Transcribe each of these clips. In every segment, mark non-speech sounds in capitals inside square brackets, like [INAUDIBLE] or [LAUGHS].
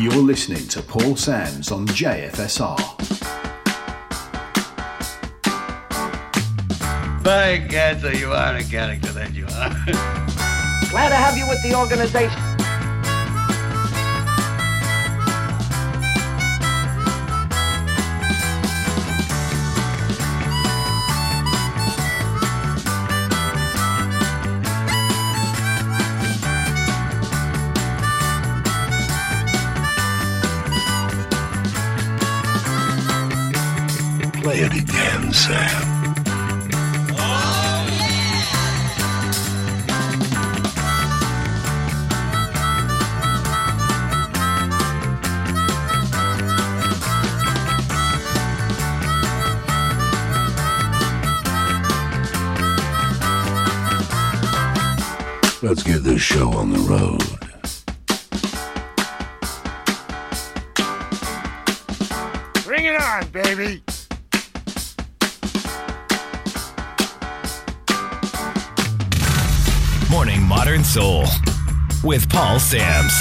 You're listening to Paul Sams on JFSR. Thank God, so you are a character that you are. [LAUGHS] Glad to have you with the organization. Let's get this show on the road. Bring it on, baby! Modern Soul with Paul Sams.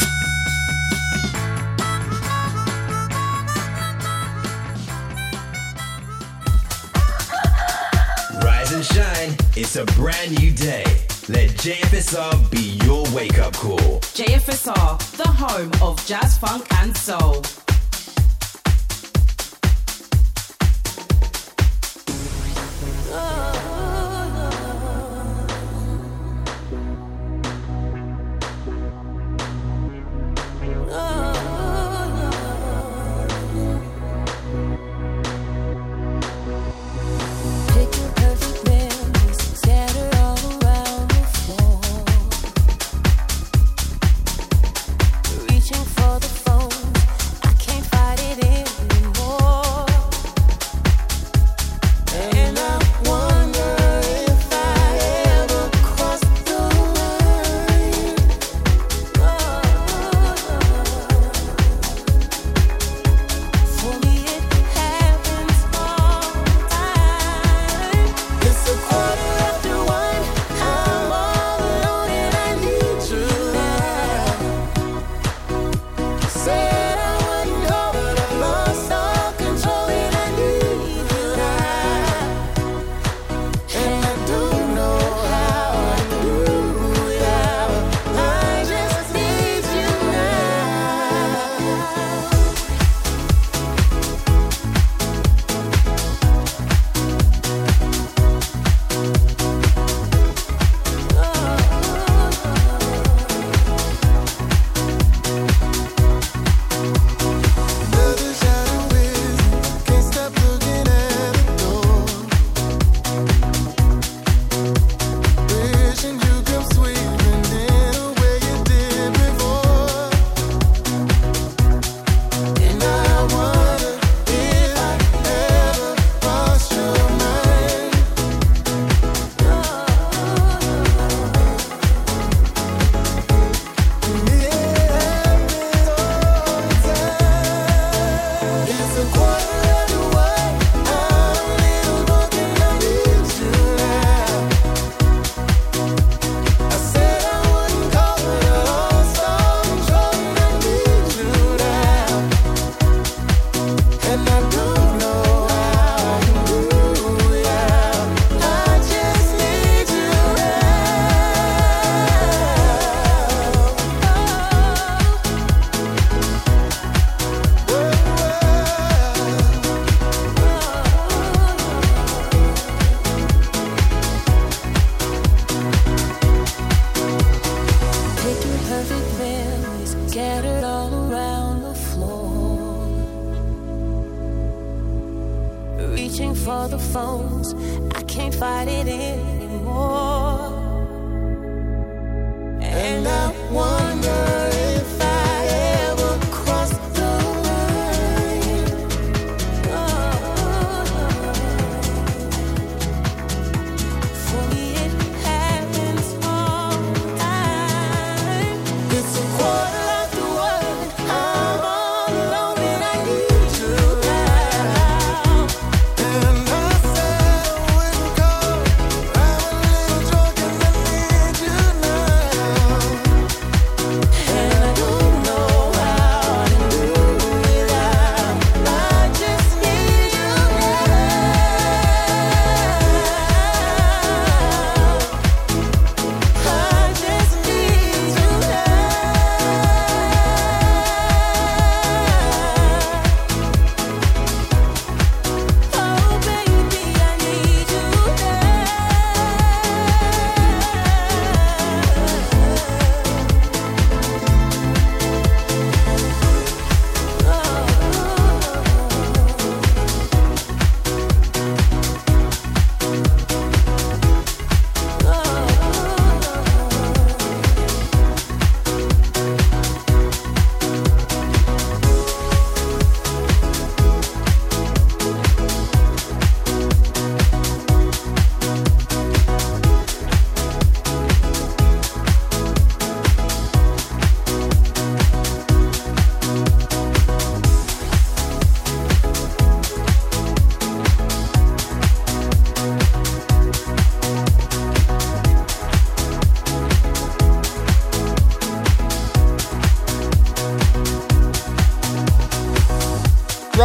Rise and shine, it's a brand new day. Let JFSR be your wake up call. JFSR, the home of jazz, funk, and soul.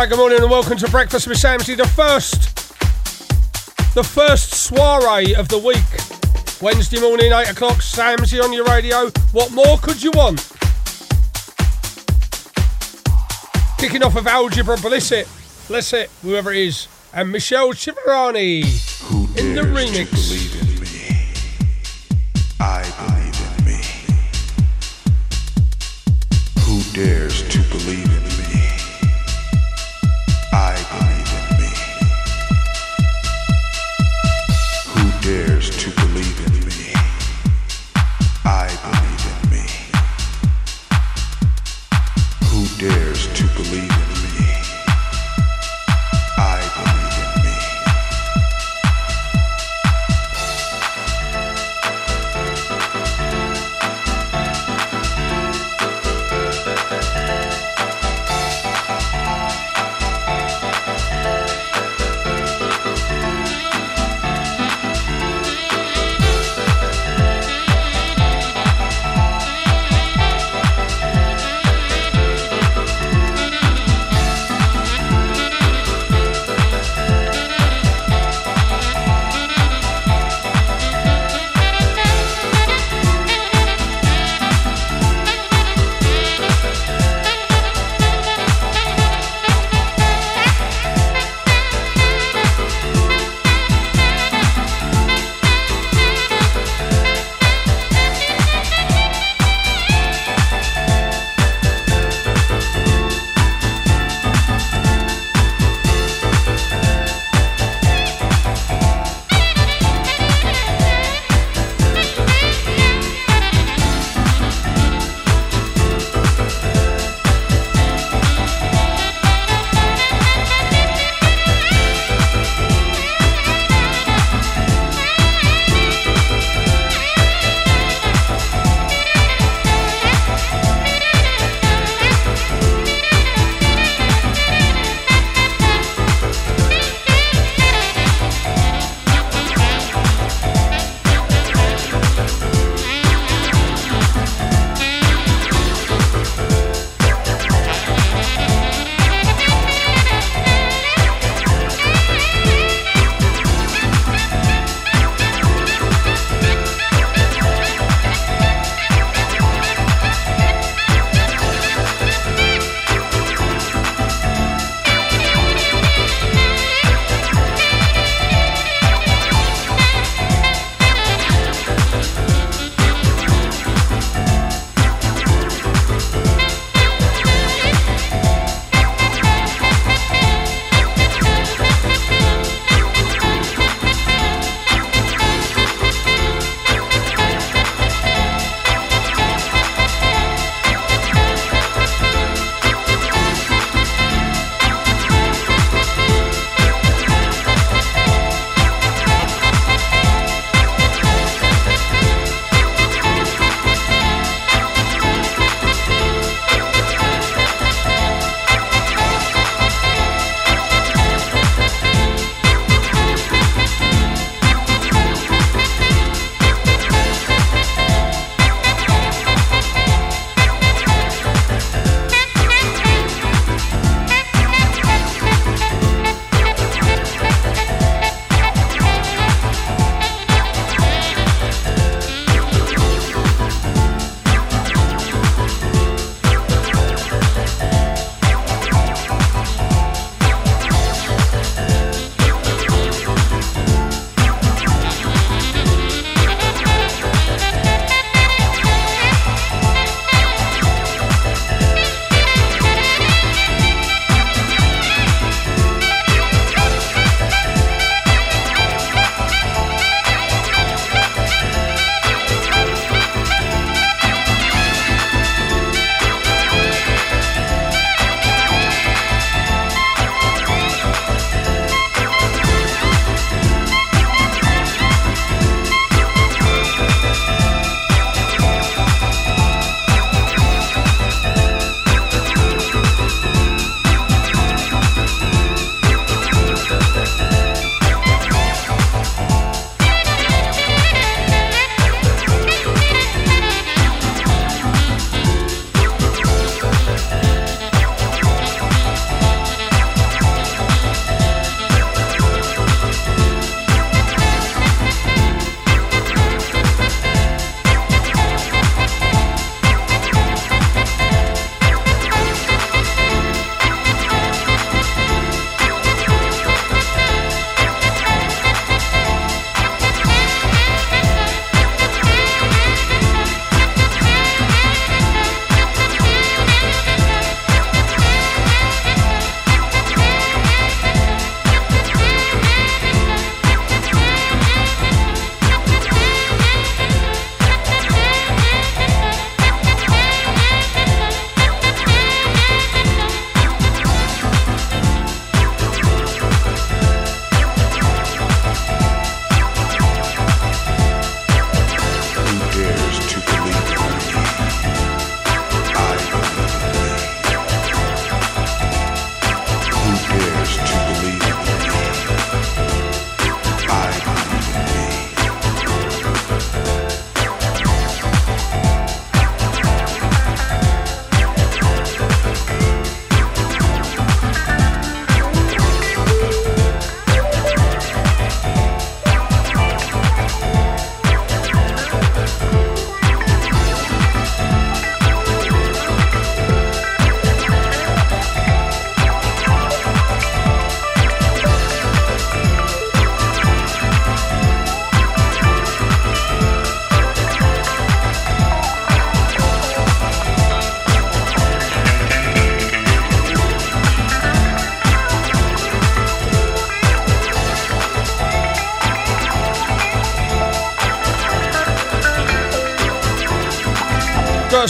Right, good morning and welcome to Breakfast with Samsie, the first, the first soiree of the week. Wednesday morning, 8 o'clock, Samsie on your radio. What more could you want? Kicking off of Algebra Bliss it, Bless it, whoever it is, and Michelle Chivarini in the remix.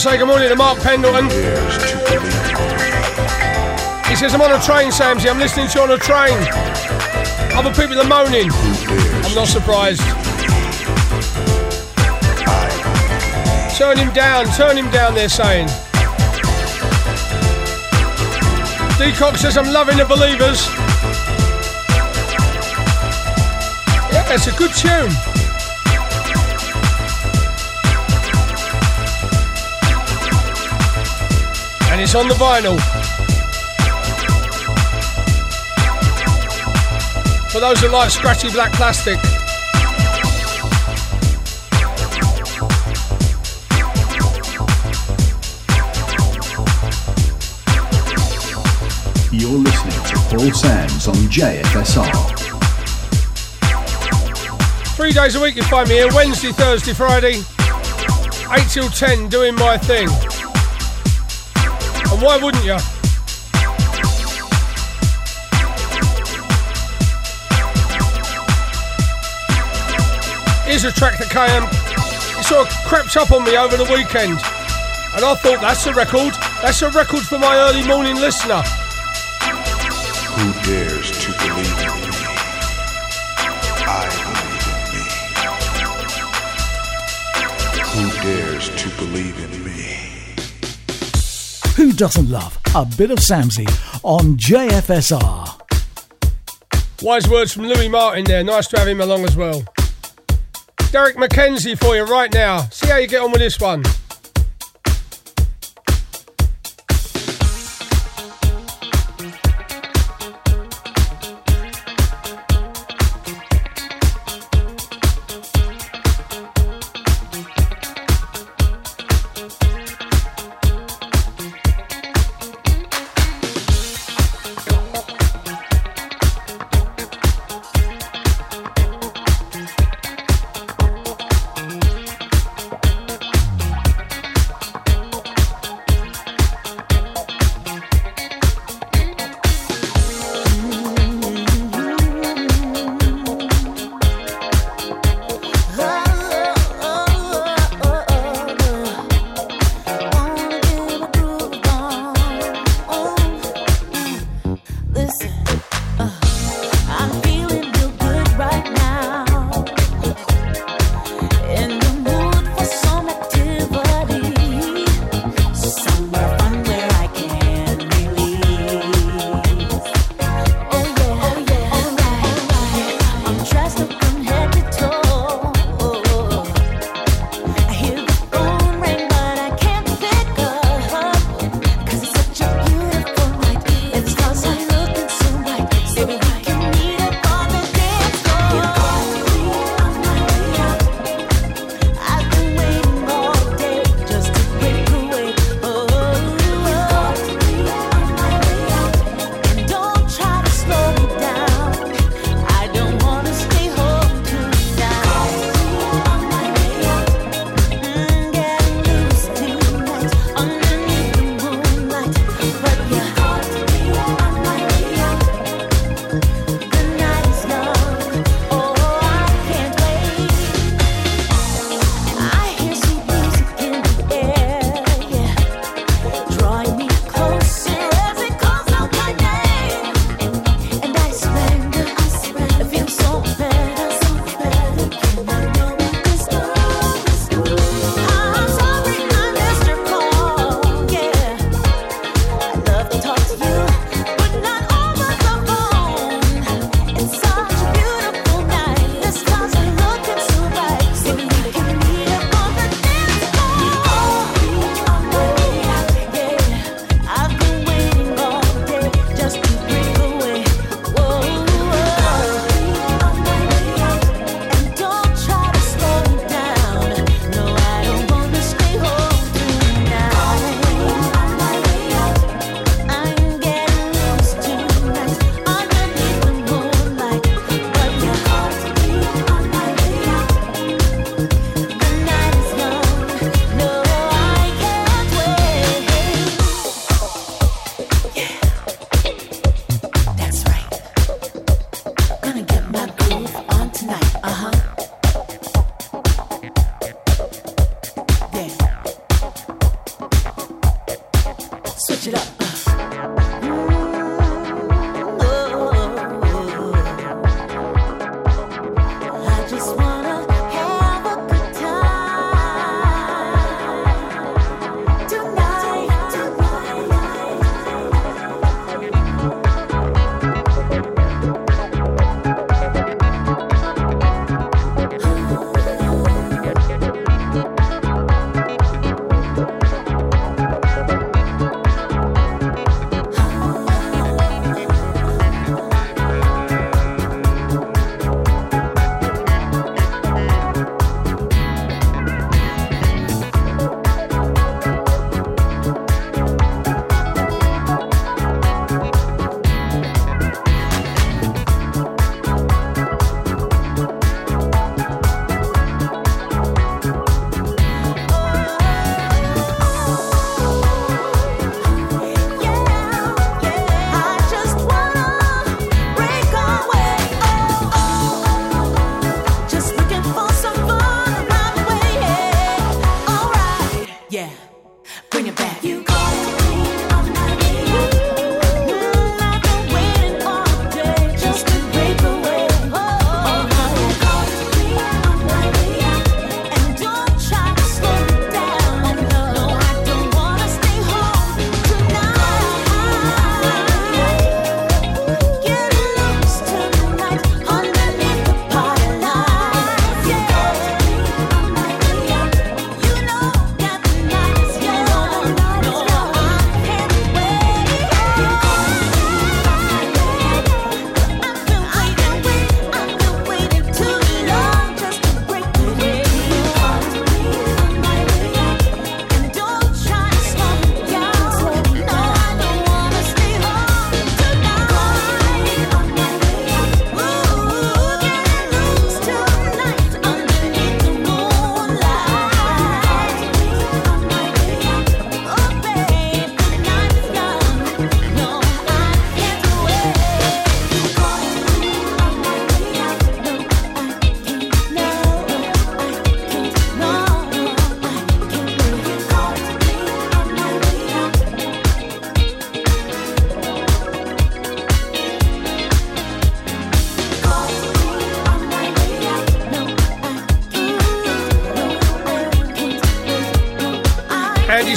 Say good morning to Mark Pendleton. He says, I'm on a train, Samsie. I'm listening to you on a train. Other people are moaning. I'm not surprised. Turn him down, turn him down, they're saying. Decock says, I'm loving the believers. Yeah, it's a good tune. It's on the vinyl. For those who like scratchy black plastic. You're listening to Paul Sams on JFSR. Three days a week you find me here Wednesday, Thursday, Friday, 8 till 10, doing my thing. And why wouldn't you? Here's a track that came, it sort of crept up on me over the weekend. And I thought, that's a record. That's a record for my early morning listener. who dares to believe in me. I believe in me. Who dares to believe in me? Doesn't love a bit of Samsie on JFSR? Wise words from Louis Martin there. Nice to have him along as well. Derrick McKenzie for you right now. See how you get on with this one.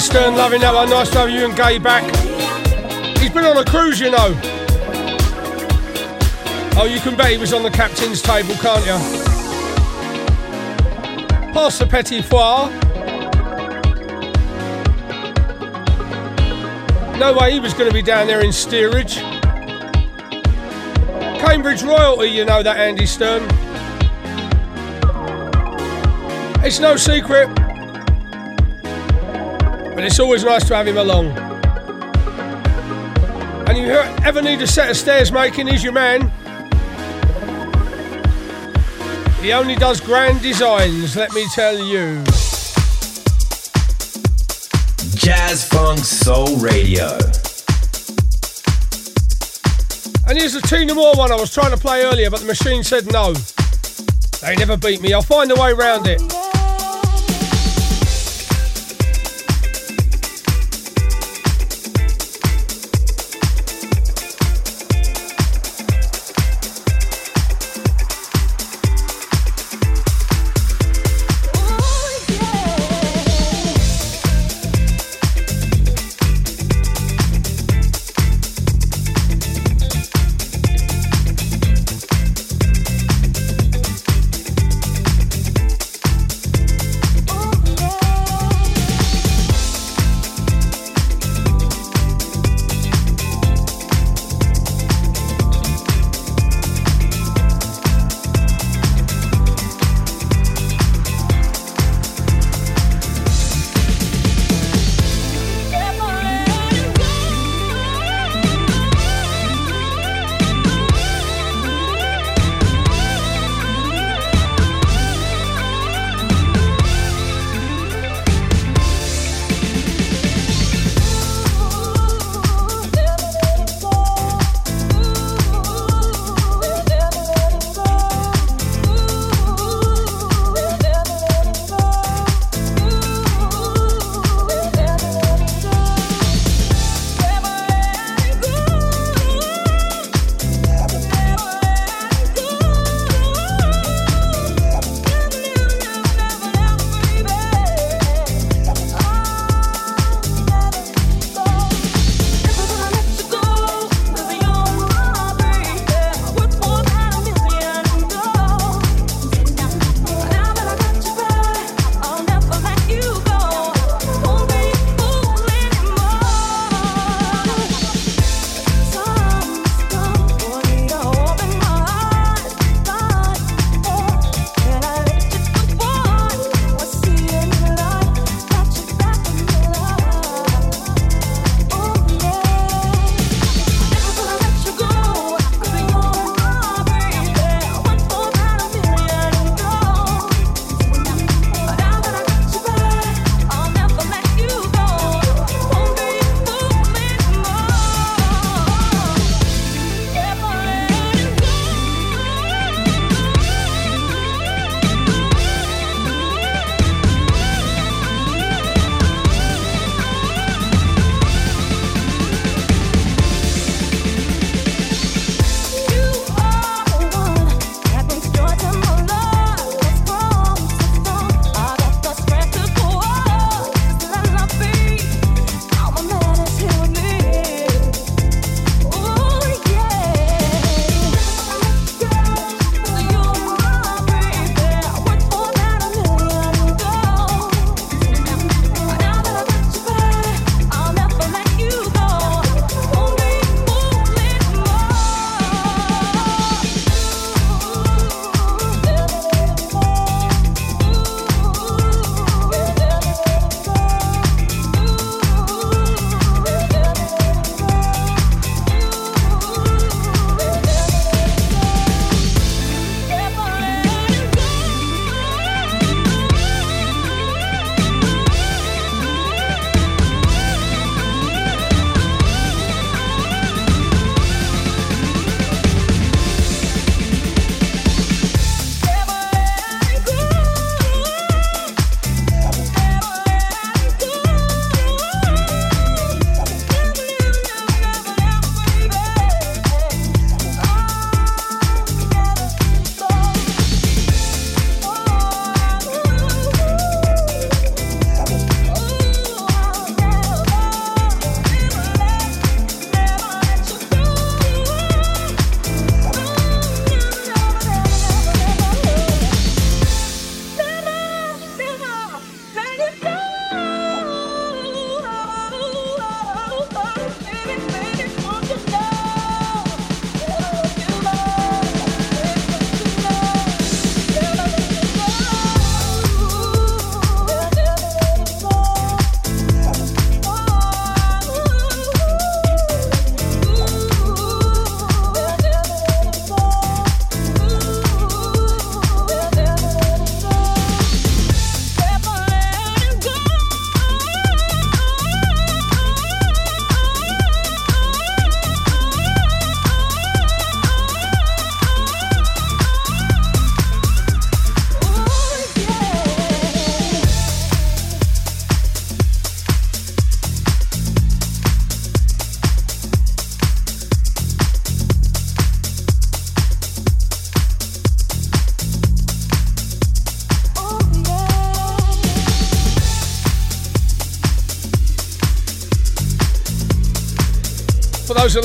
Stern loving that one. Nice to have you and Gay back. He's been on a cruise, you know. Oh, you can bet he was on the captain's table, can't you? Pass the Petit Four. No way he was going to be down there in steerage. Cambridge royalty, you know that, Andy Stern. It's no secret, it's always nice to have him along. And if you ever need a set of stairs making, he's your man. He only does grand designs, let me tell you. Jazz Funk Soul Radio. And here's the Tina Moore one I was trying to play earlier, but the machine said no. They never beat me. I'll find a way around it.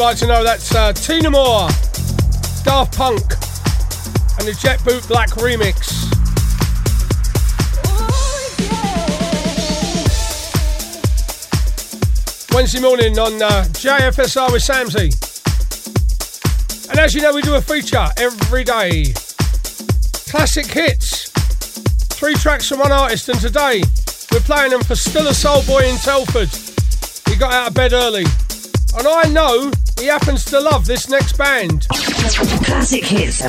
like to know, that's uh, Tina Moore, Daft Punk, and the Jet Boot Black remix. Wednesday morning on uh, JFSR with Samsie. And as you know, we do a feature every day. Classic hits. Three tracks from one artist, and today we're playing them for Still a Soul Boy in Telford. He got out of bed early. And I know he happens to love this next band. Classic hits.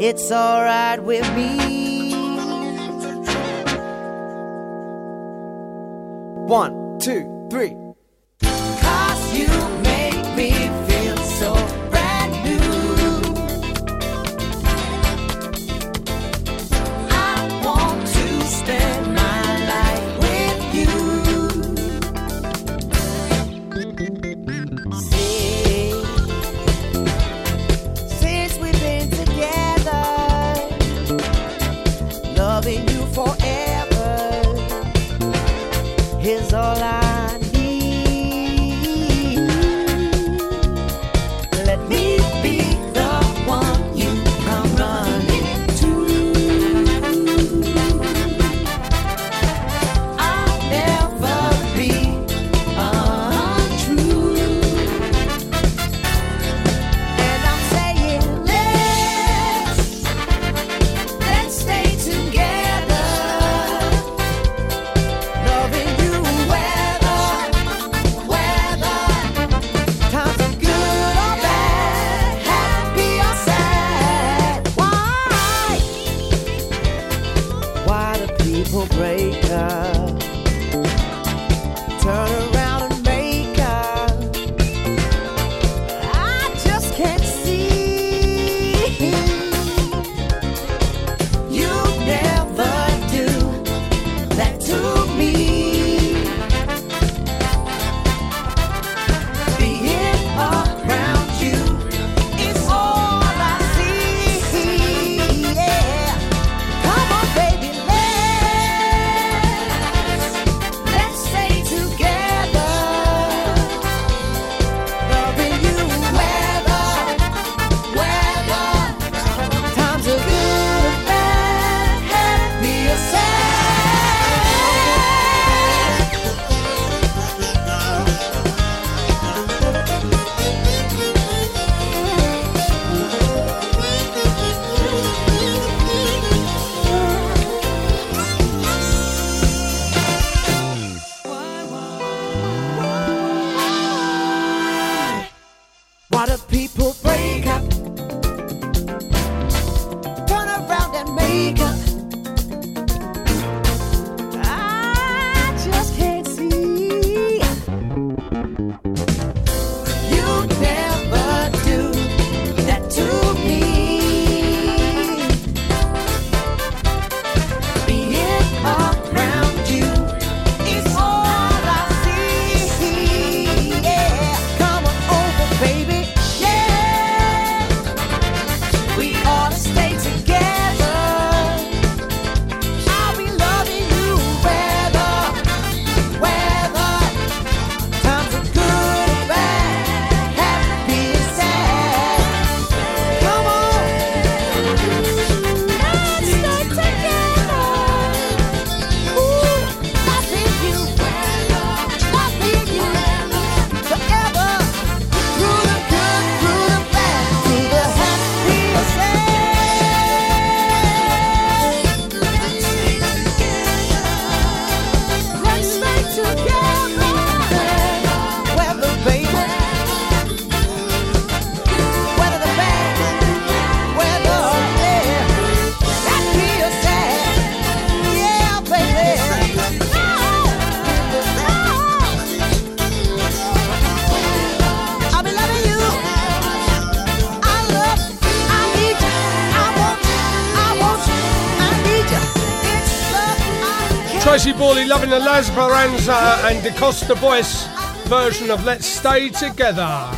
It's alright with me. One, two. playing the Lasperanza and DeCosta Boyce version of Let's Stay Together.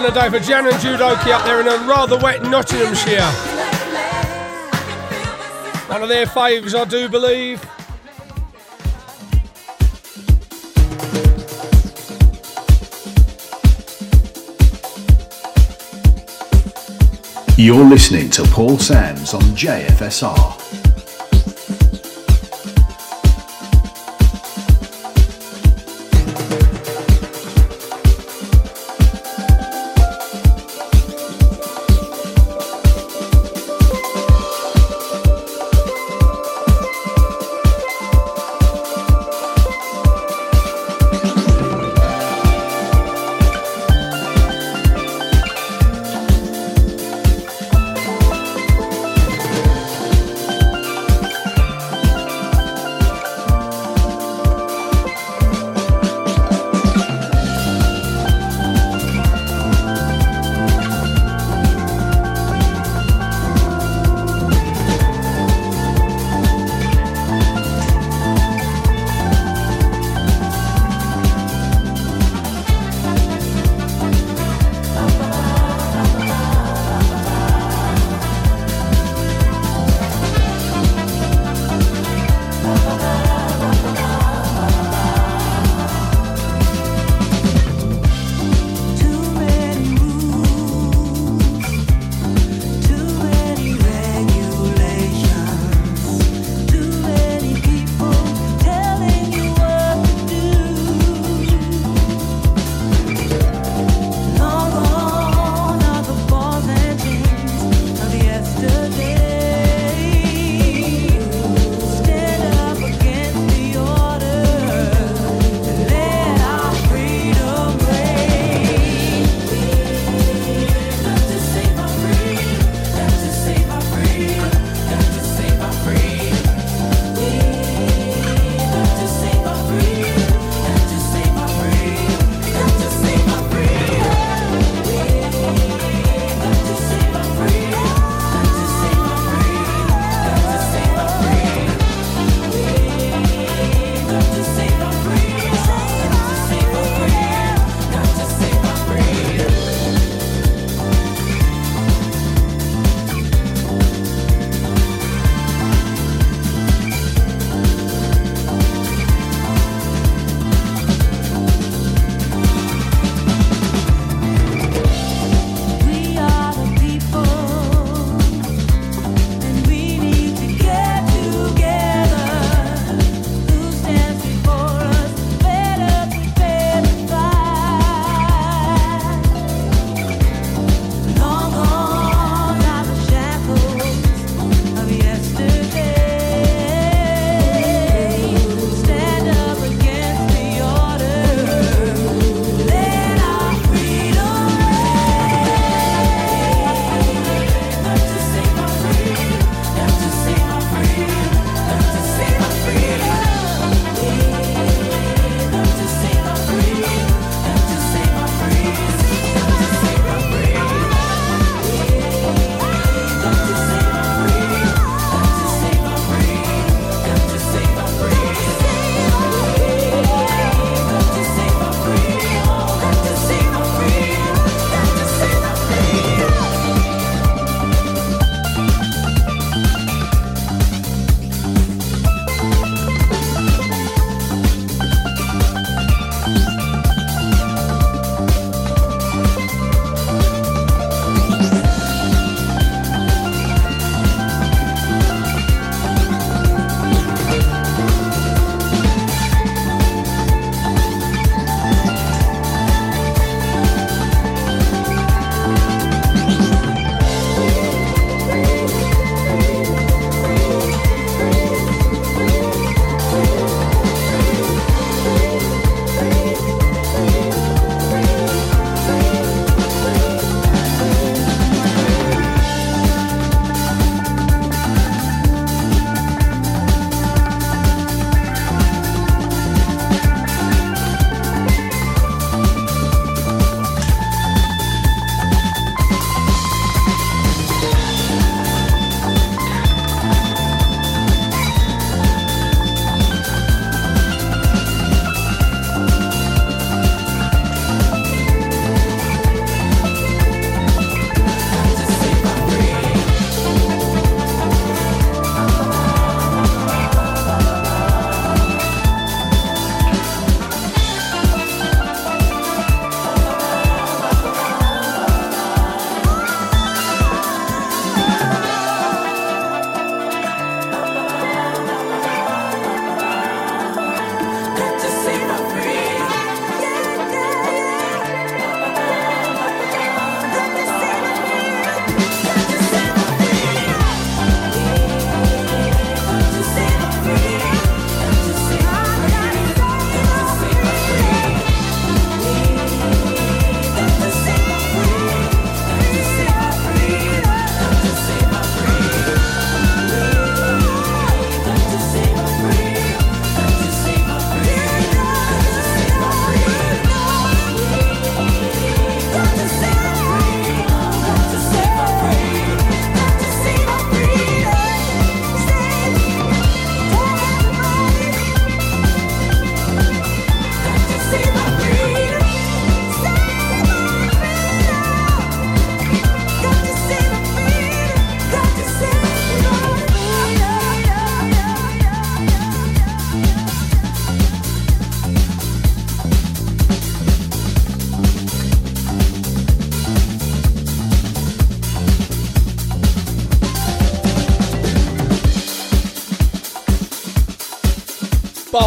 That one today for Jan and Judoki up there in a rather wet Nottinghamshire. One of their faves, I do believe. You're listening to Paul Sams on JFSR.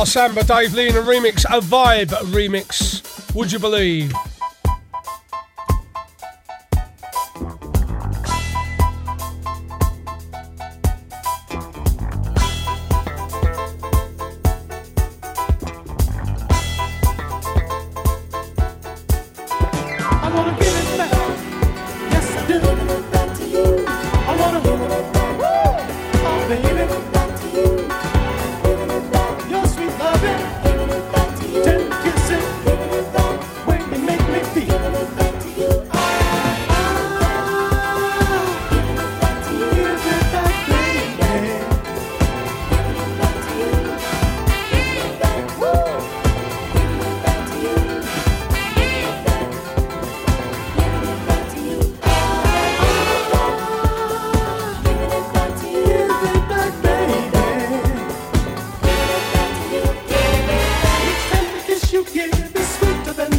Samba, Dave Lee in a remix, a vibe remix. Would you believe?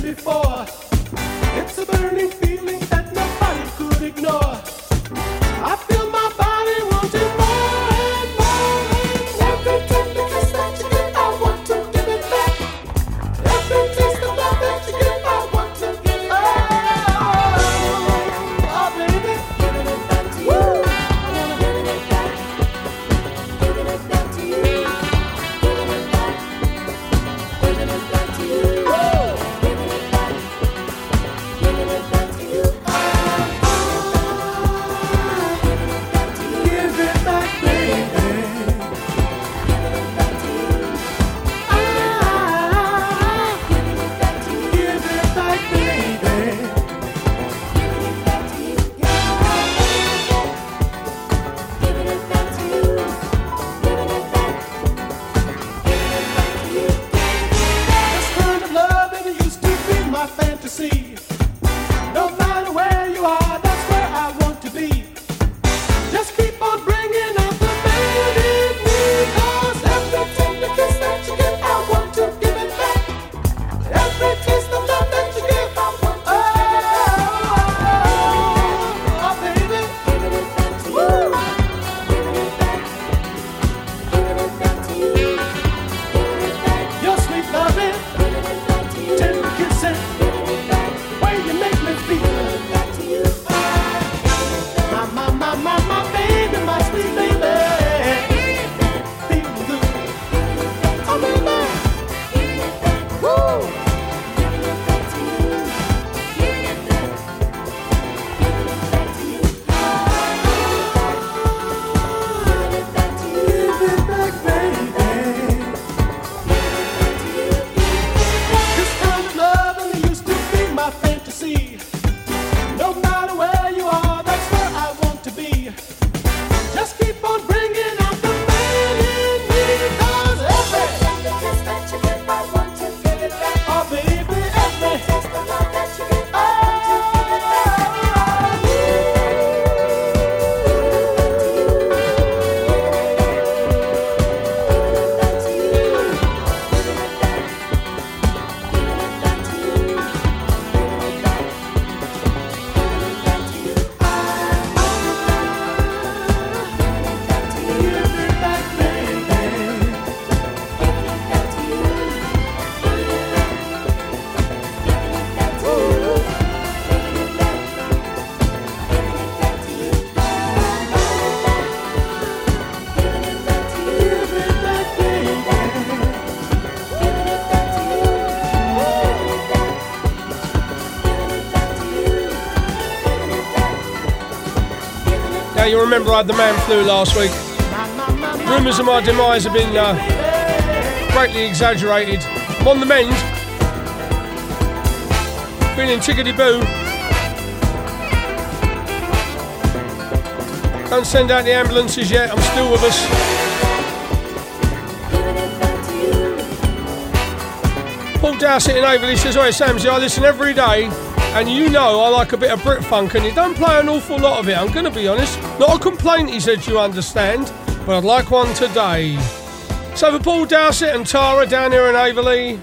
You remember I had the man flu last week. Rumours of my demise have been uh, greatly exaggerated. I'm on the mend. Feeling chickadee boo. Don't send out the ambulances yet, I'm still with us. Paul Dowsett in Aveley says, Oi Samsie, I listen every day and you know I like a bit of Brit funk, and you don't play an awful lot of it, I'm going to be honest. Not a complaint, he said, you understand, but I'd like one today. So for Paul Dowsett and Tara down here in Aveley,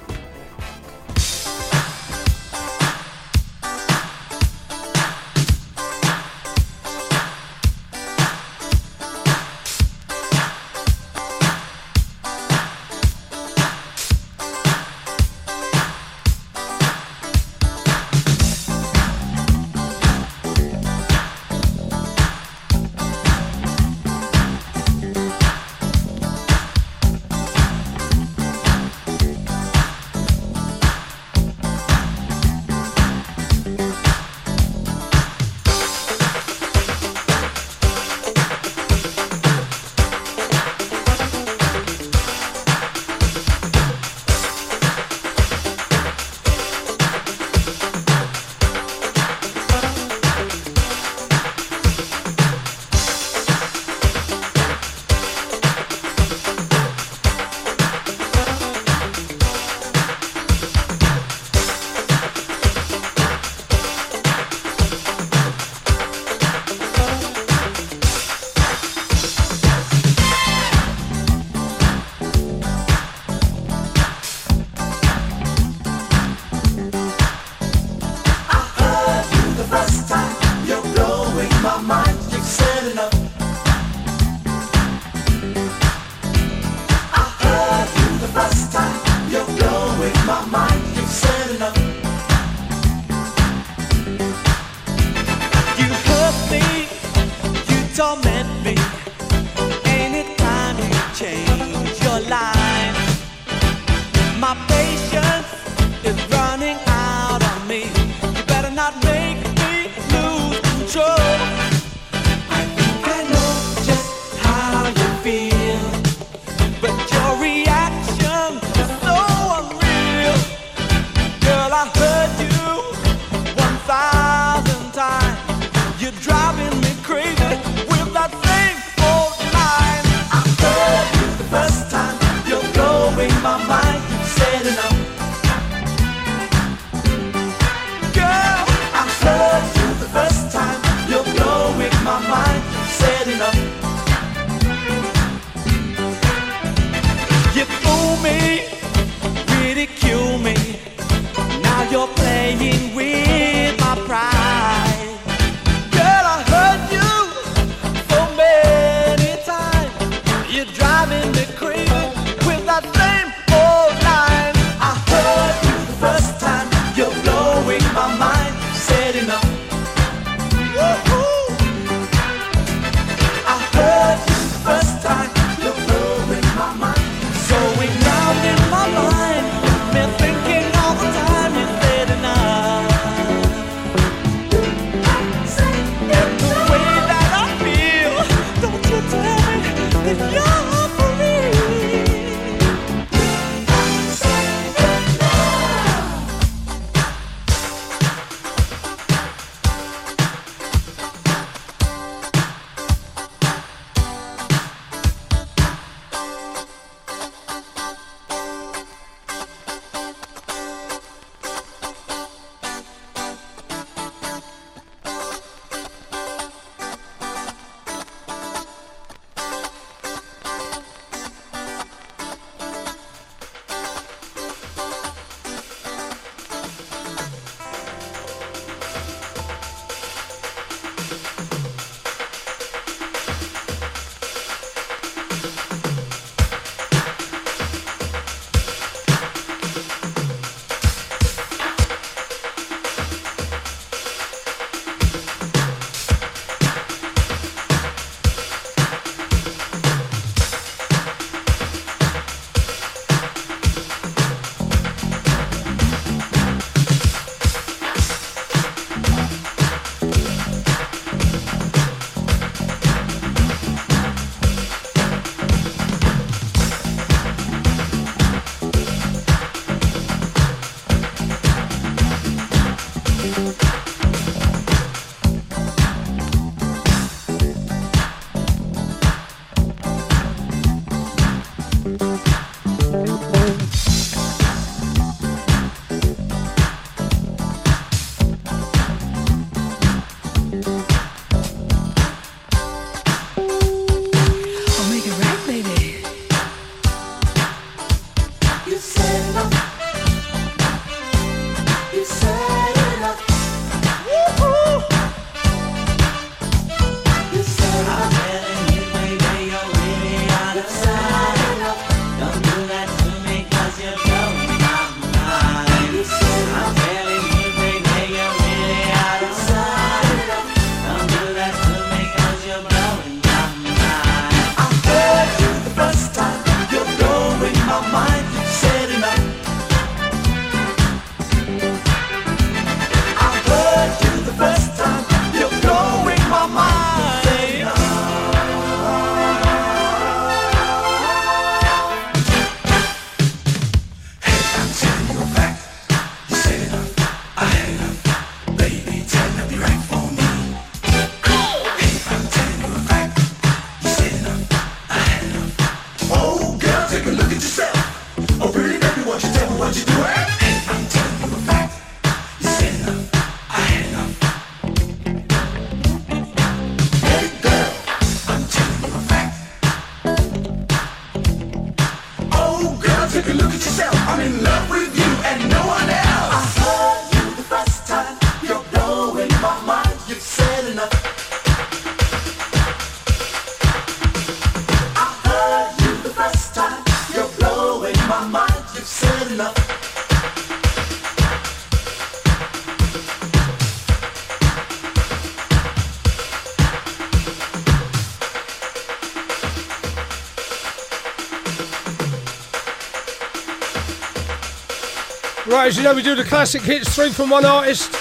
as you know, we do the classic hits, three from one artist.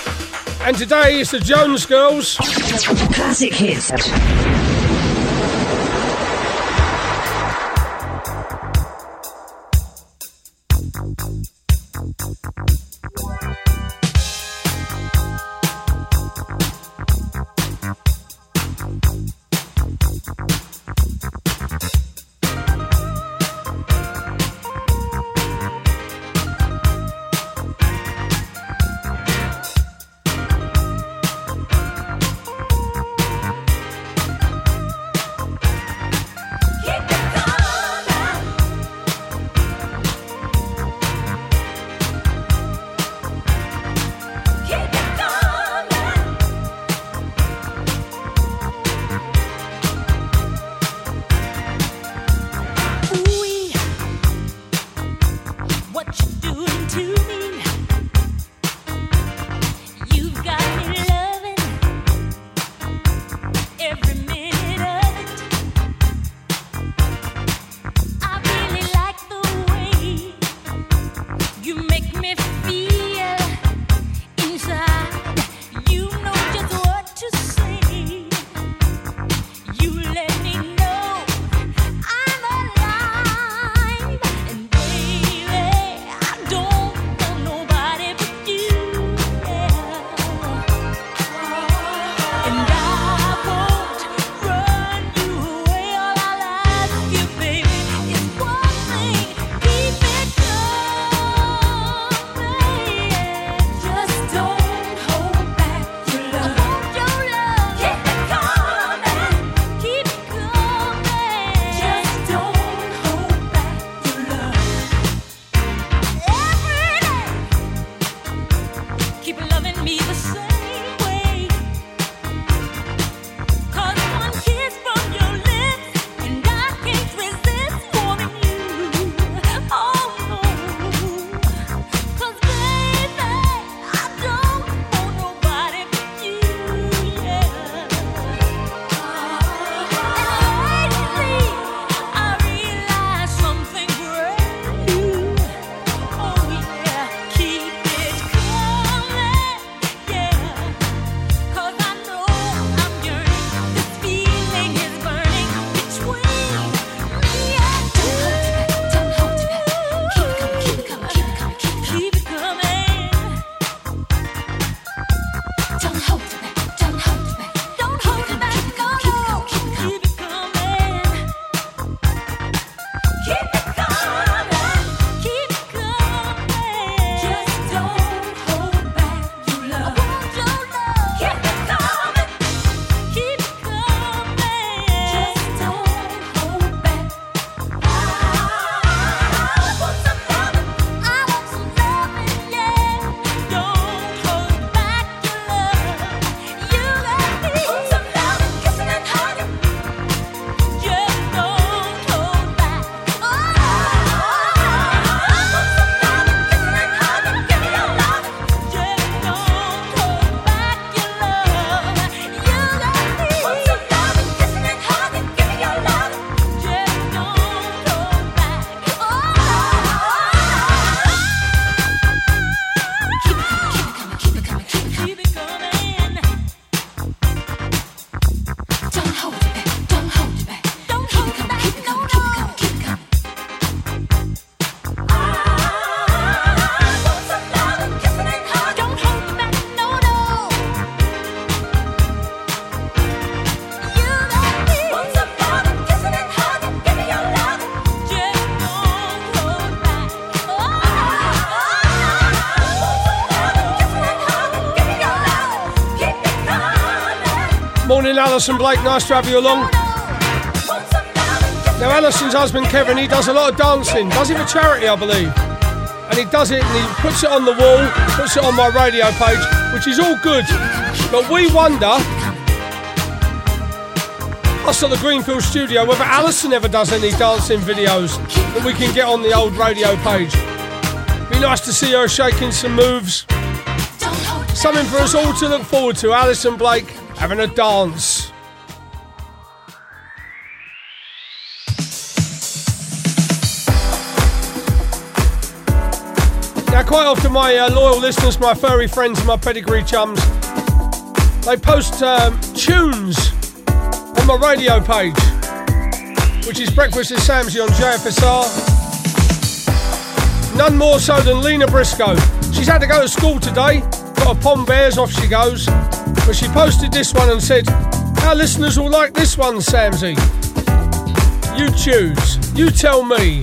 And today it's the Jones Girls. Classic hits. Alison Blake. Nice to have you along. Now, Alison's husband Kevin, he does a lot of dancing. Does it for charity, I believe. And he does it and he puts it on the wall, puts it on my radio page, which is all good. But we wonder, us at the Greenfield studio, whether Alison ever does any dancing videos that we can get on the old radio page. Be nice to see her shaking some moves. Something for us all to look forward to. Alison Blake having a dance. Now, quite often, my uh, loyal listeners, my furry friends, and my pedigree chums, they post um, tunes on my radio page, which is Breakfast with Samsie on JFSR. None more so than Lena Briscoe. She's had to go to school today, got a Pom Bears, off she goes. But she posted this one and said, Our listeners will like this one, Samsie. You choose. You tell me.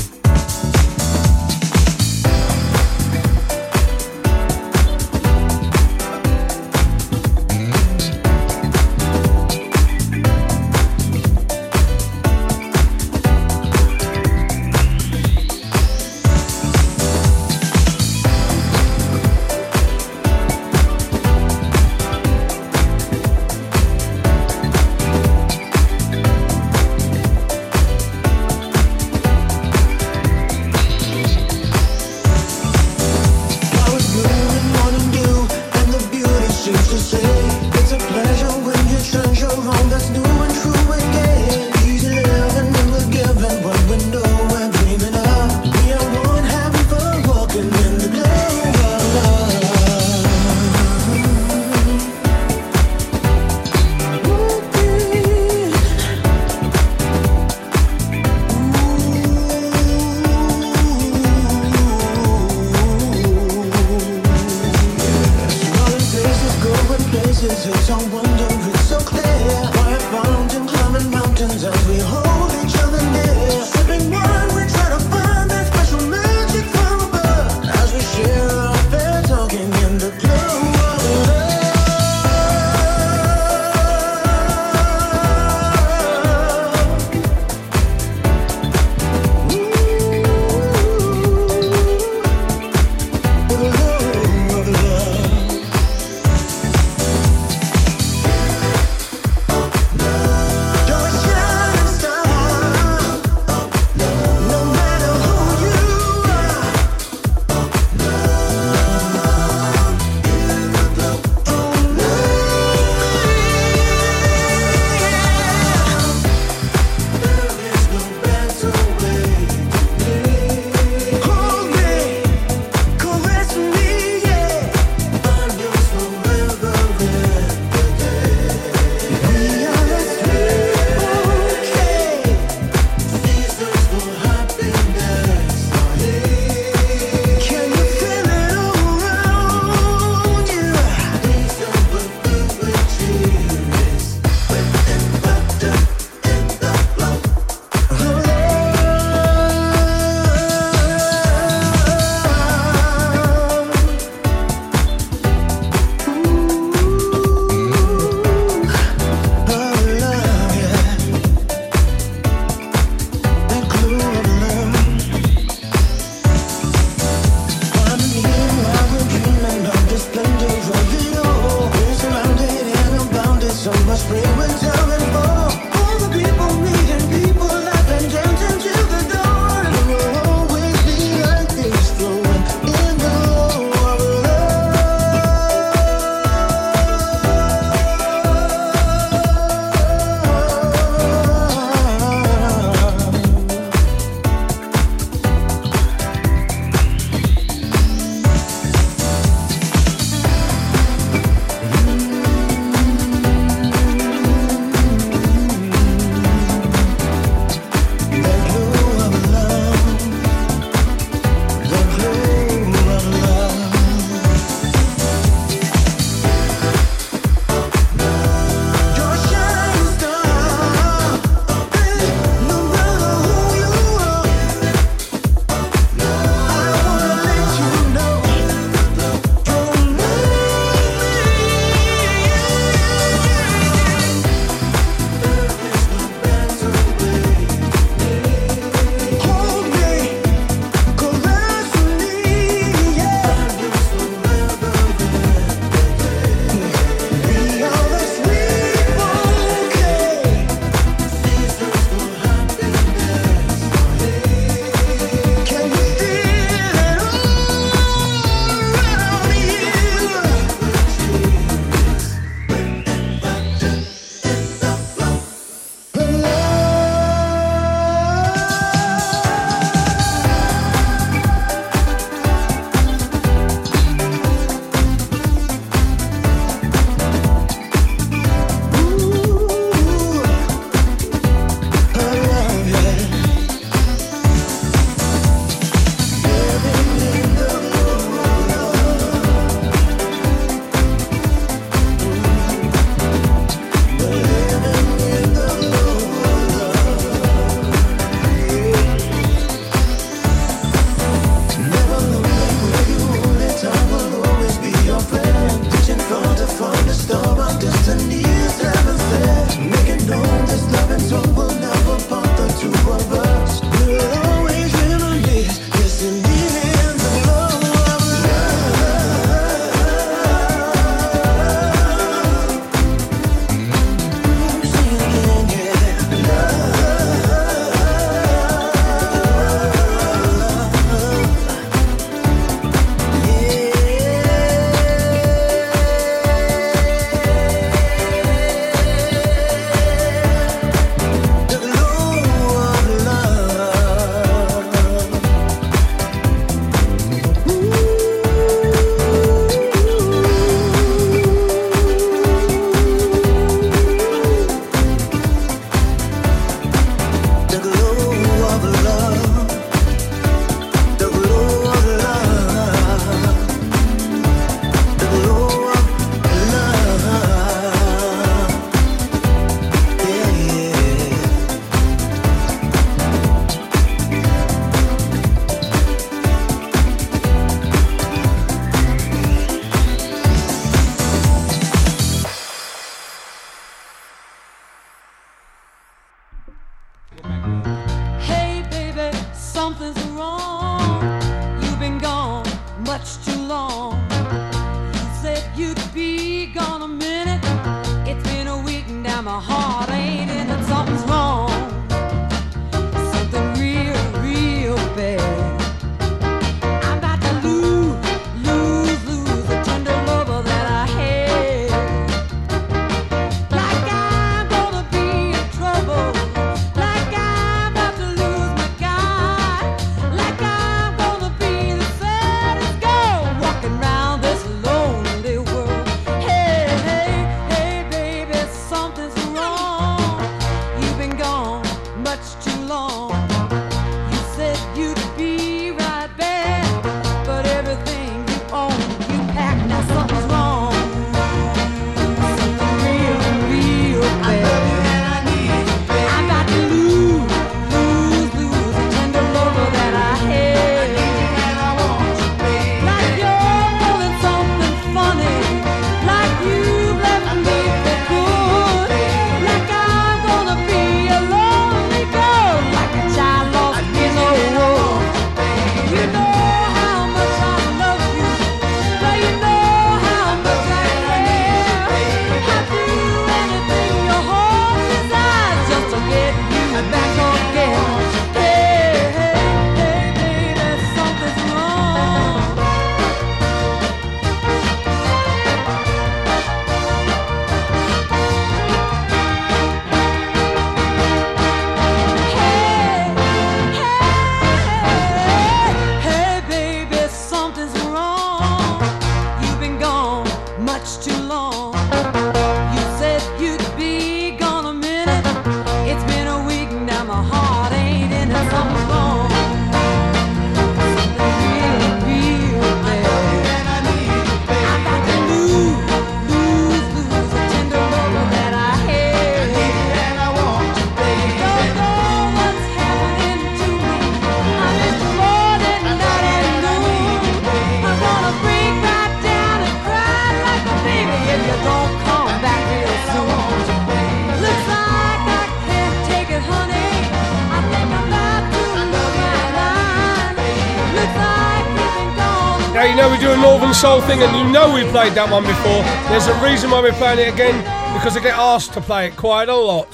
played that one before. There's a reason why we're playing it again, because I get asked to play it quite a lot.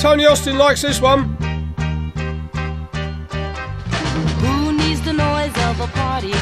Tony Austin likes this one. Who needs the noise of a party?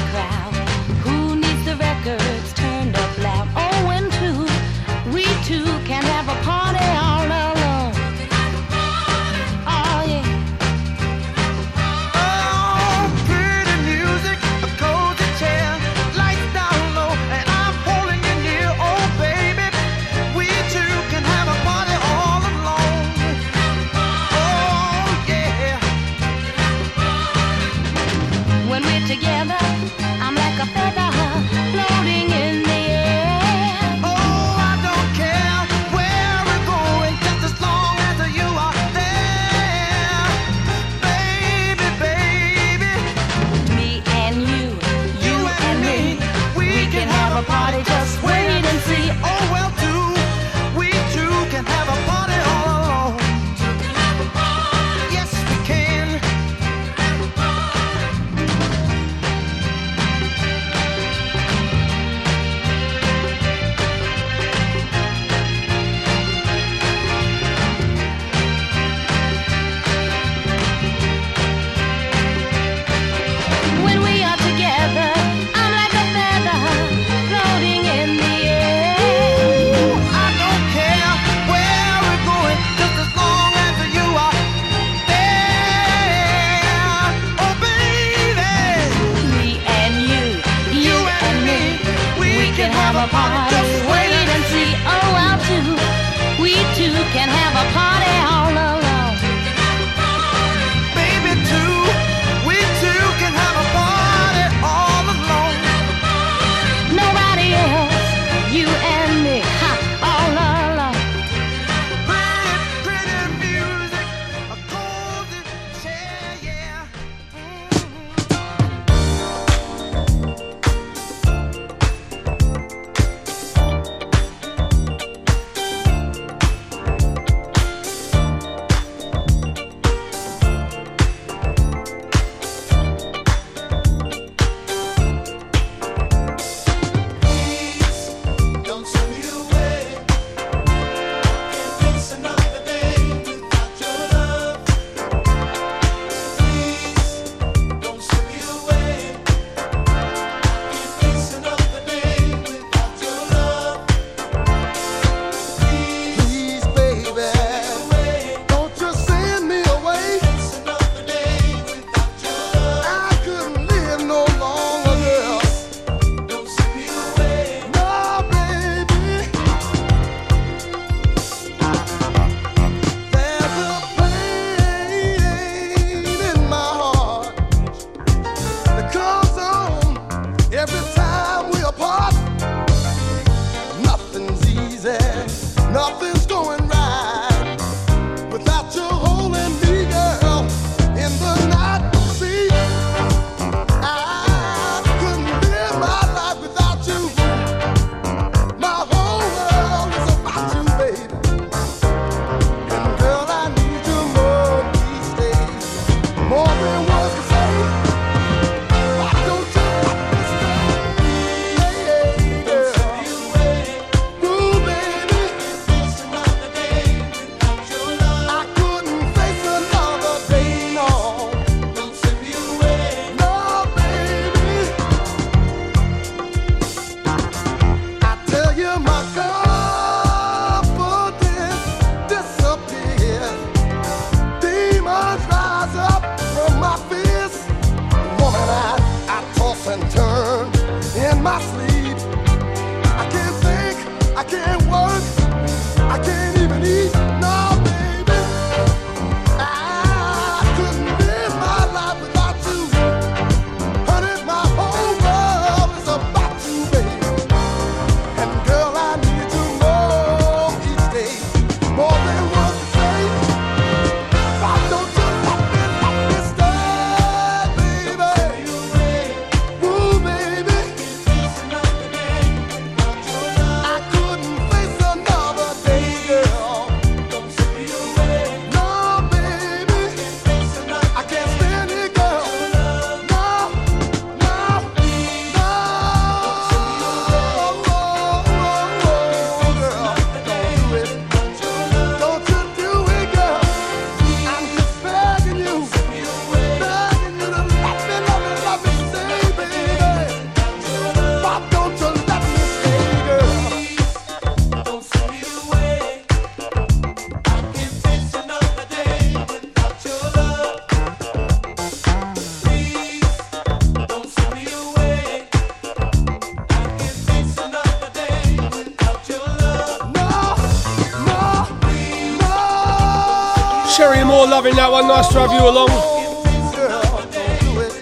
nice to have you along.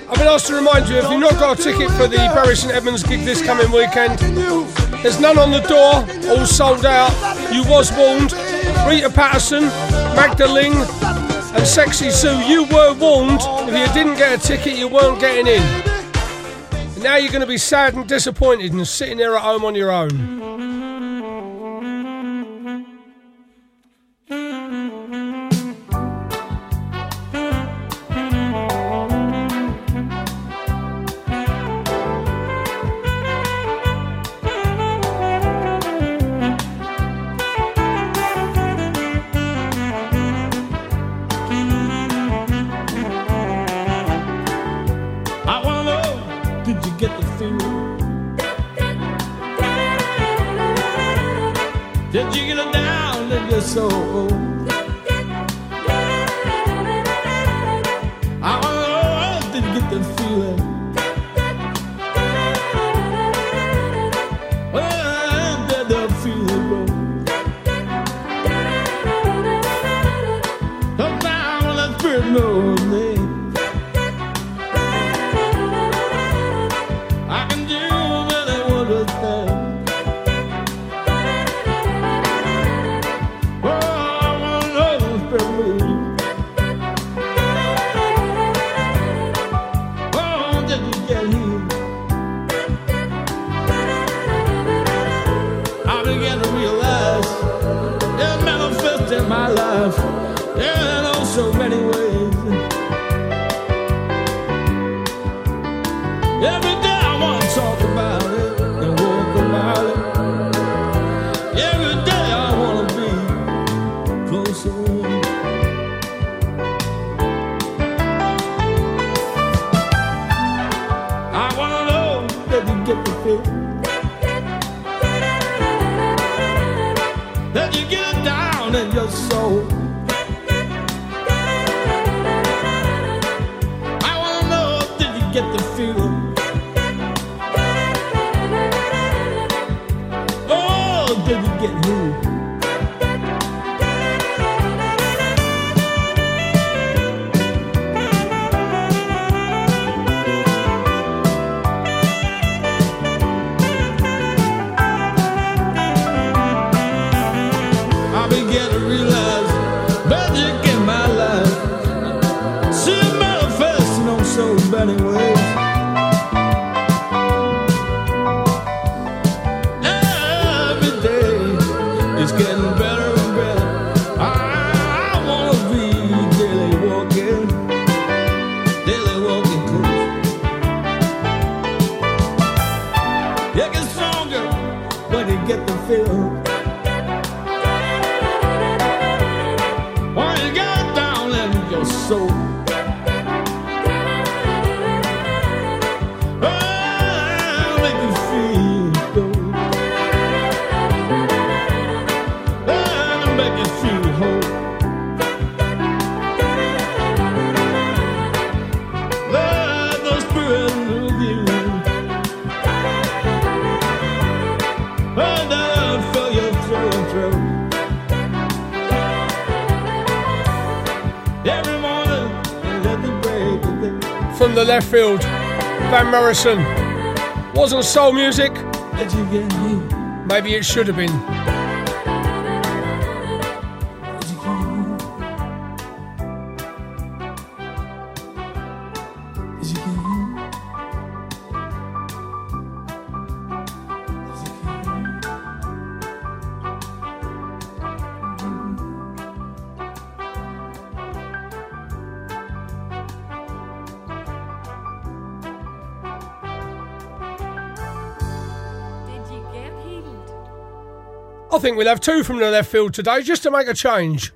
I've been asked to remind you if you've not got a ticket for the Bury St Edmunds gig this coming weekend, there's none on the door, all sold out. You was warned. Rita Patterson, Magdalene, and Sexy Sue, you were warned if you didn't get a ticket, you weren't getting in. Now you're going to be sad and disappointed and sitting there at home on your own. Mansfield, Van Morrison. Wasn't soul music? Maybe it should have been. think we'll have two from the left field today just to make a change.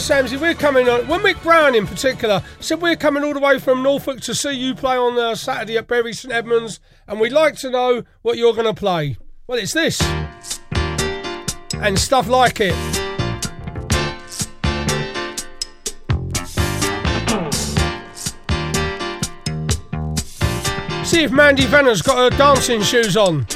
Samsie, we're coming on. When Mick Brown, in particular, said we're coming all the way from Norfolk to see you play on uh, Saturday at Bury St Edmunds, and we'd like to know what you're going to play. Well, it's this and stuff like it. See if Mandy Venner's got her dancing shoes on.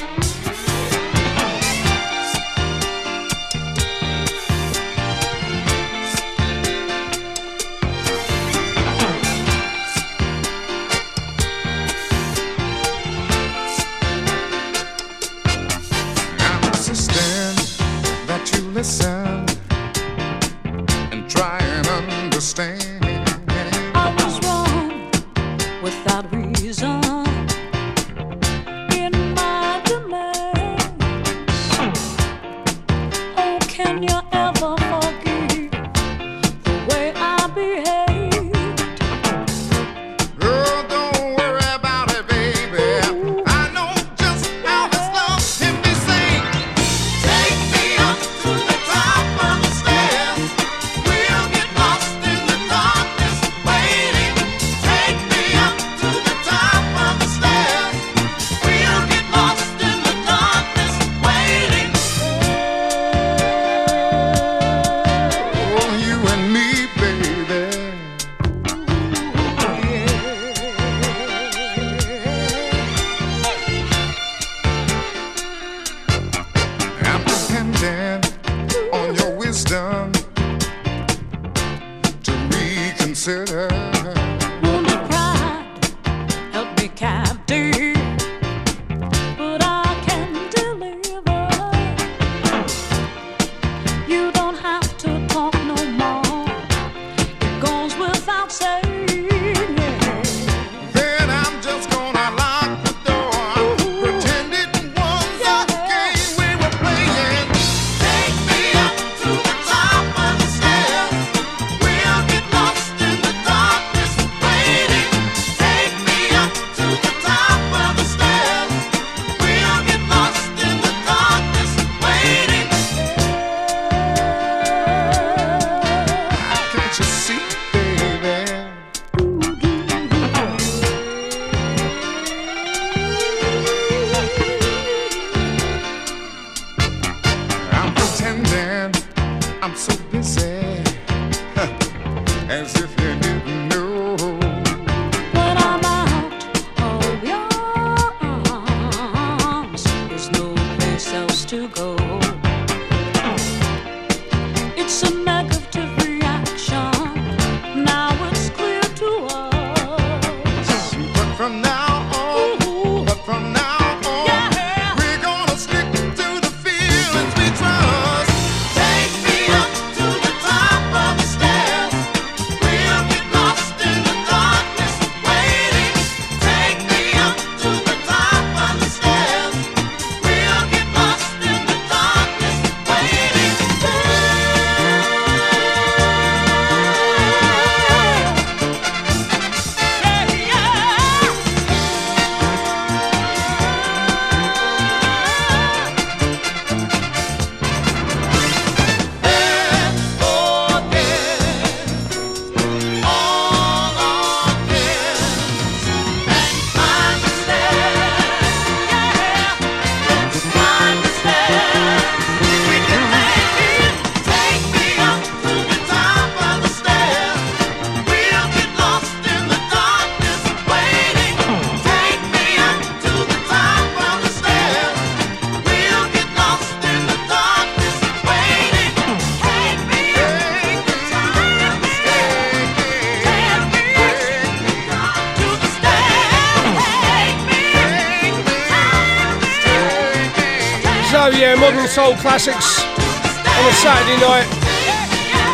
soul classics on a Saturday night.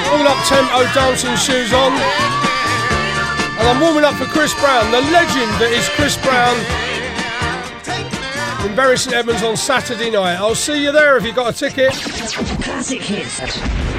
All up tempo dancing shoes on. And I'm warming up for Chris Brown, the legend that is Chris Brown in Bury St Edmunds on Saturday night. I'll see you there if you've got a ticket. Classic hits.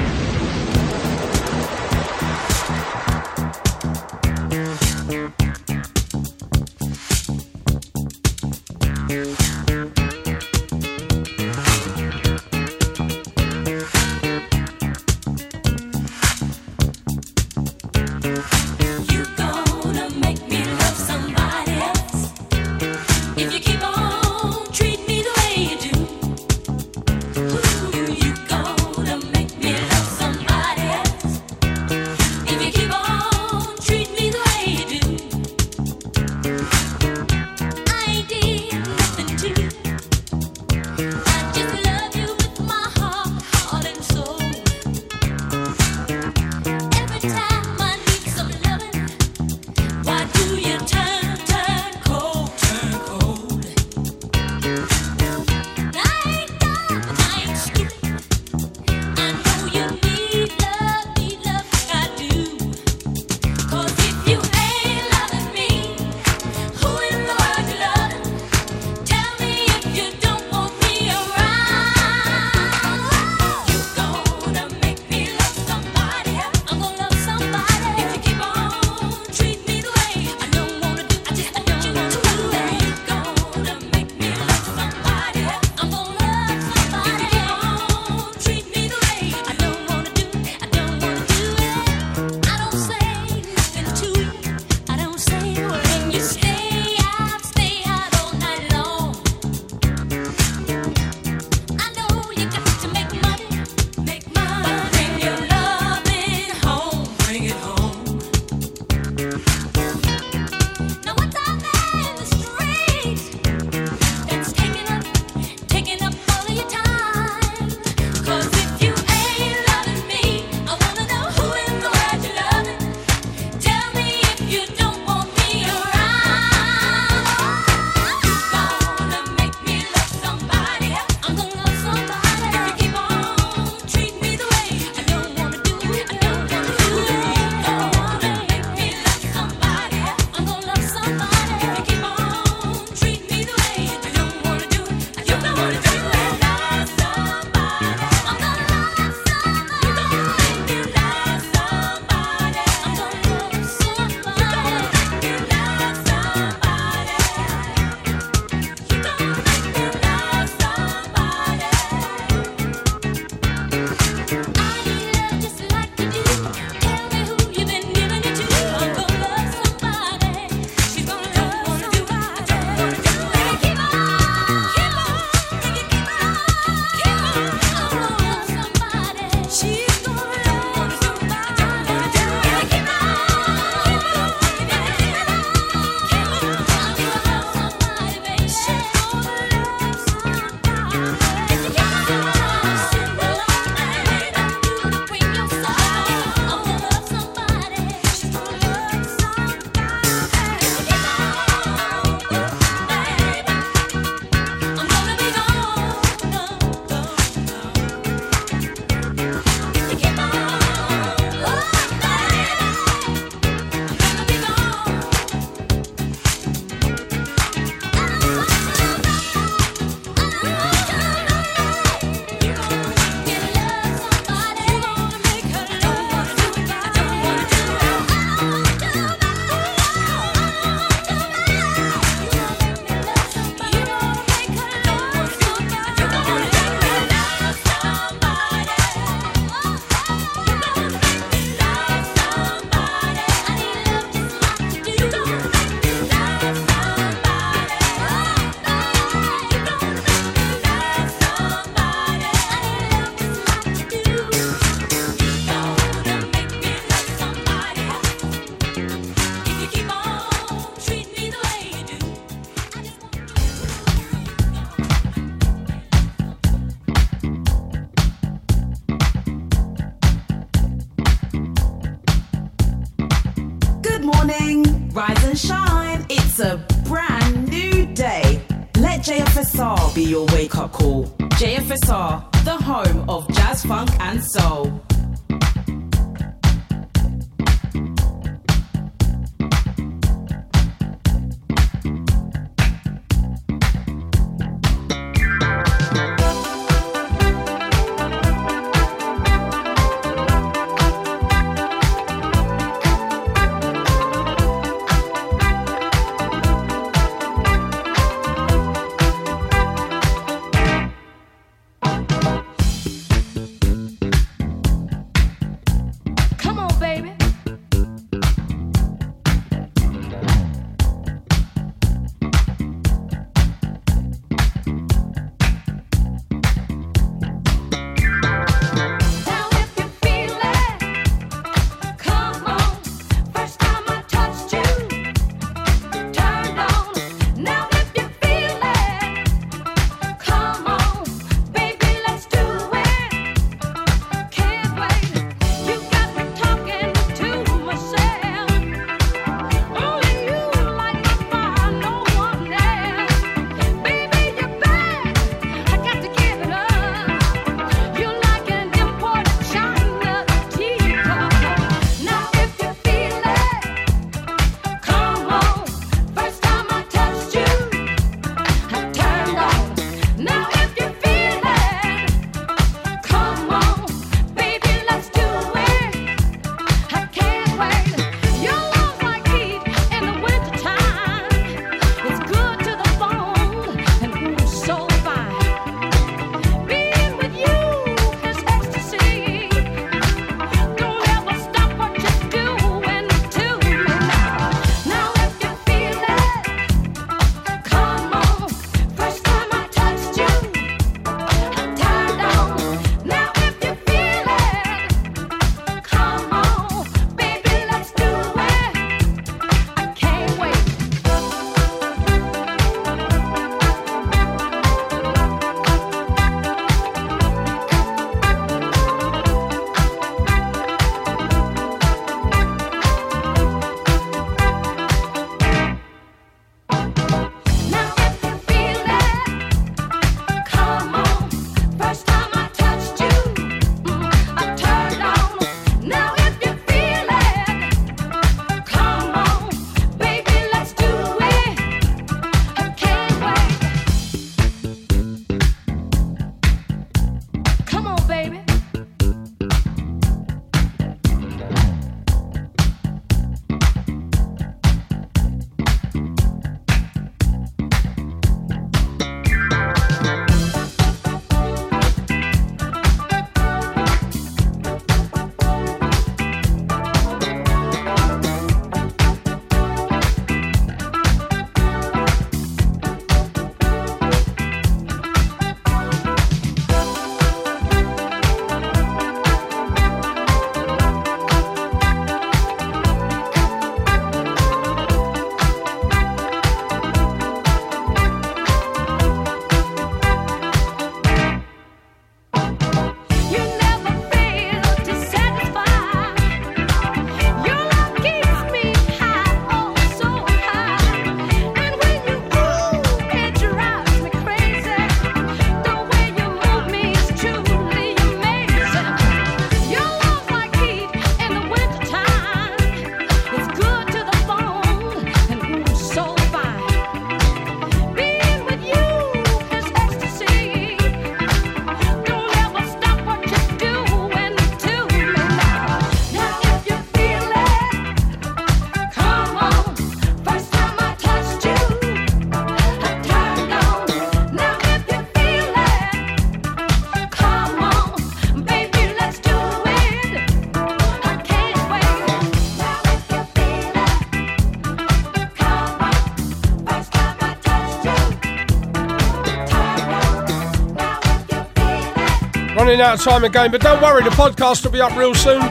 out of time again, but don't worry, the podcast will be up real soon.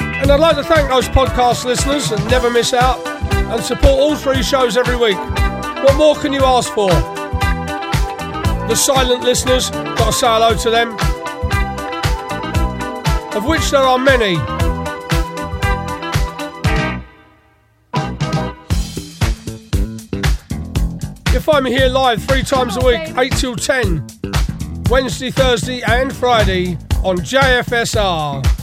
And I'd like to thank those podcast listeners and never miss out and support all three shows every week. What more can you ask for? The silent listeners, gotta say hello to them, of which there are many. You'll find me here live three times a week, 8 till 10. Wednesday, Thursday, and Friday on JFSR.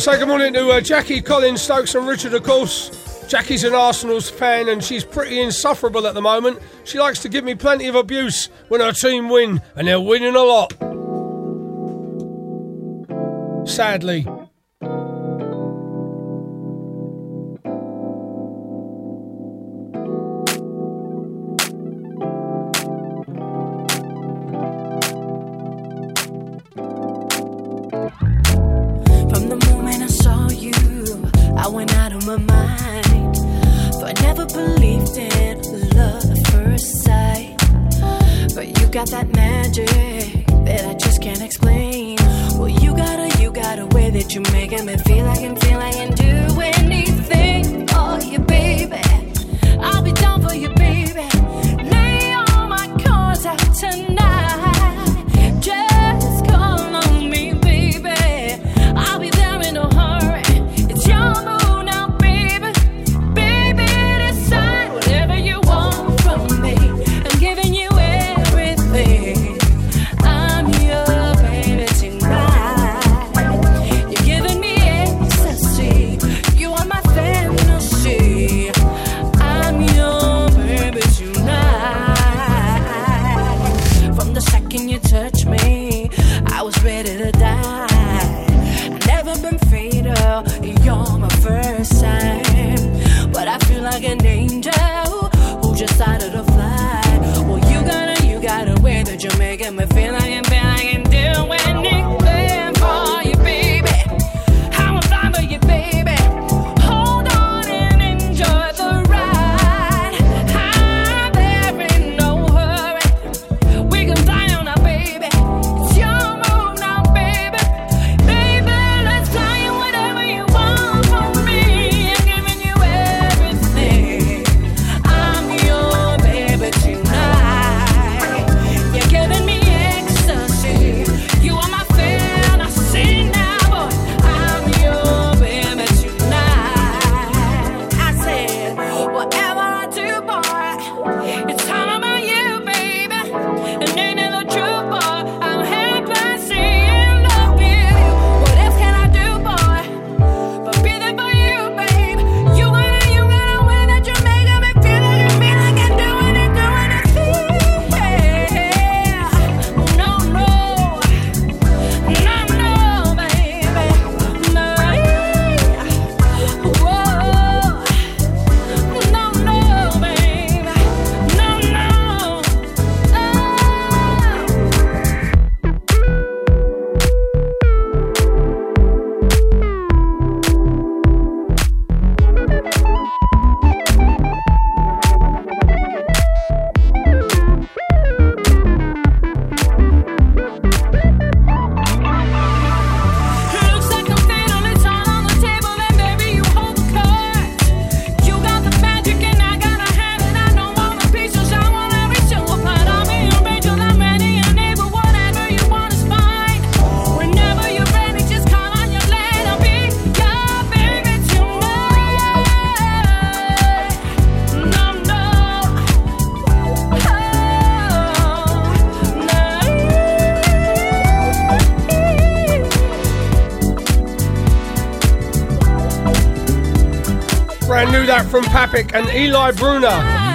to say good morning to uh, Jackie Collins, Stokes, and Richard, of course. Jackie's an Arsenal's fan and she's pretty insufferable at the moment. She likes to give me plenty of abuse when her team win, and they're winning a lot. Sadly. And from Papik and Ely Bruna.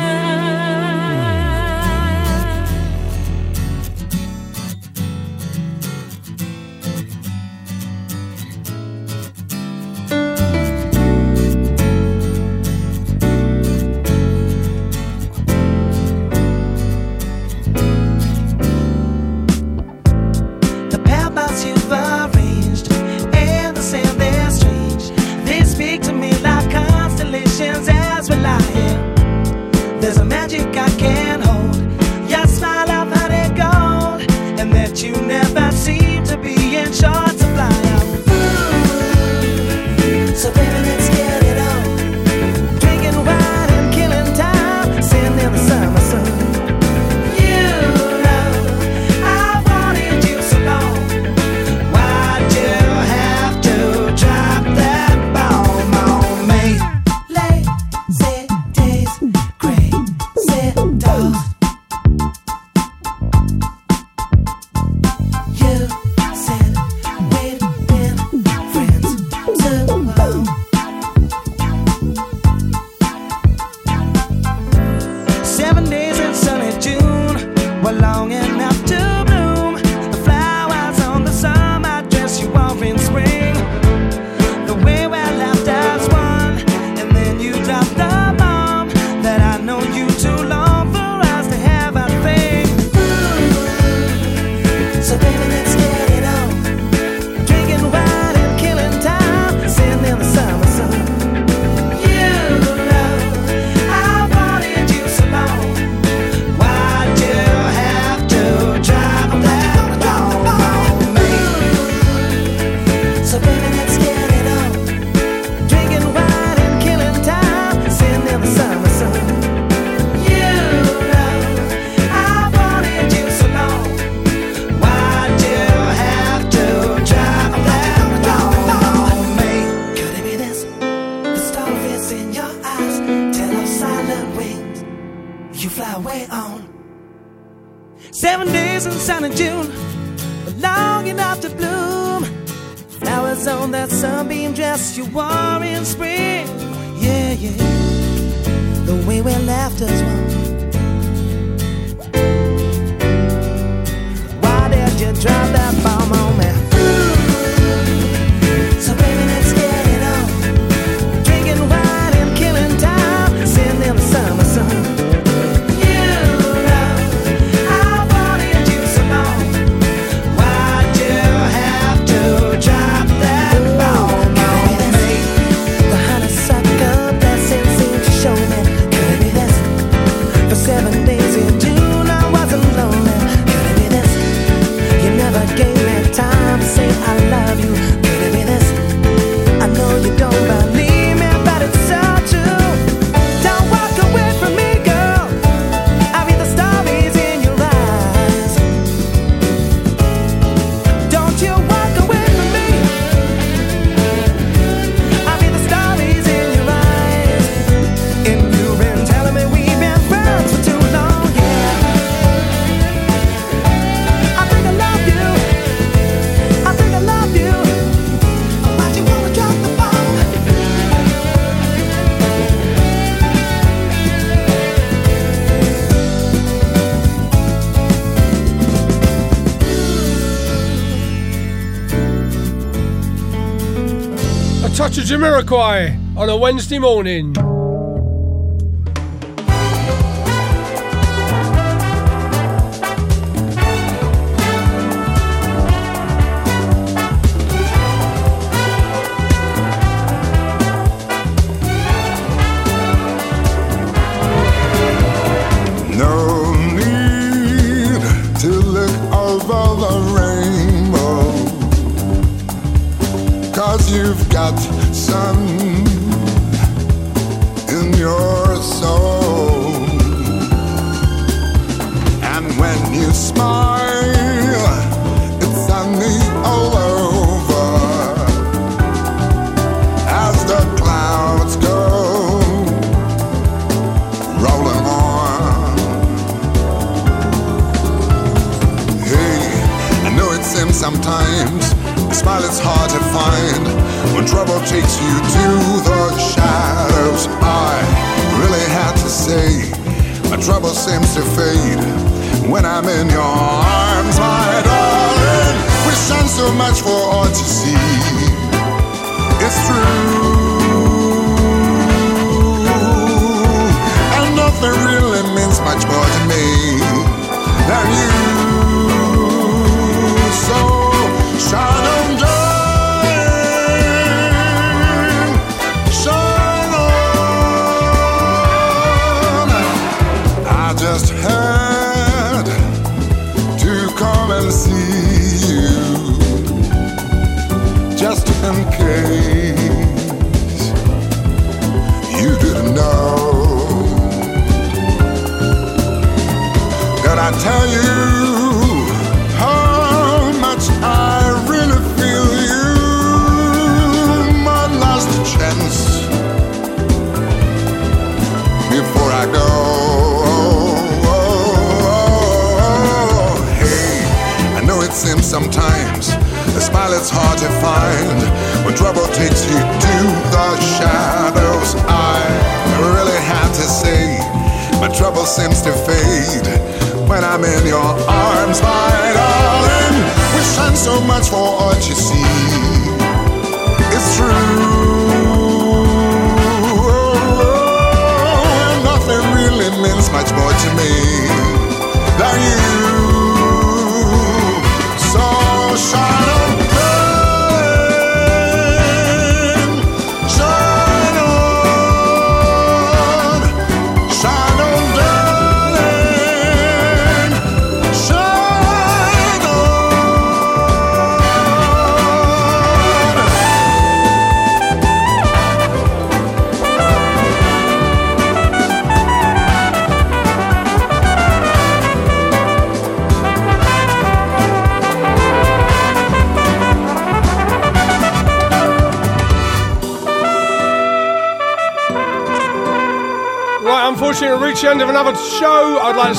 Jamiroquai on a Wednesday morning.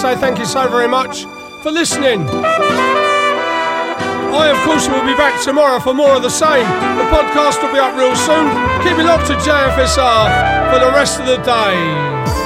Say thank you so very much for listening. I, of course, will be back tomorrow for more of the same. The podcast will be up real soon. Keep it locked to JFSR for the rest of the day.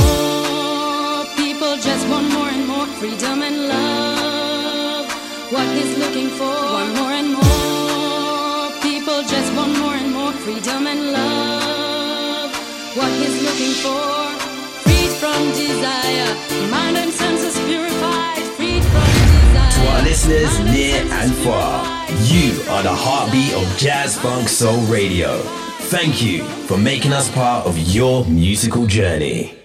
listeners near and far, you are the heartbeat of Jazz Funk Soul Radio. Thank you for making us part of your musical journey.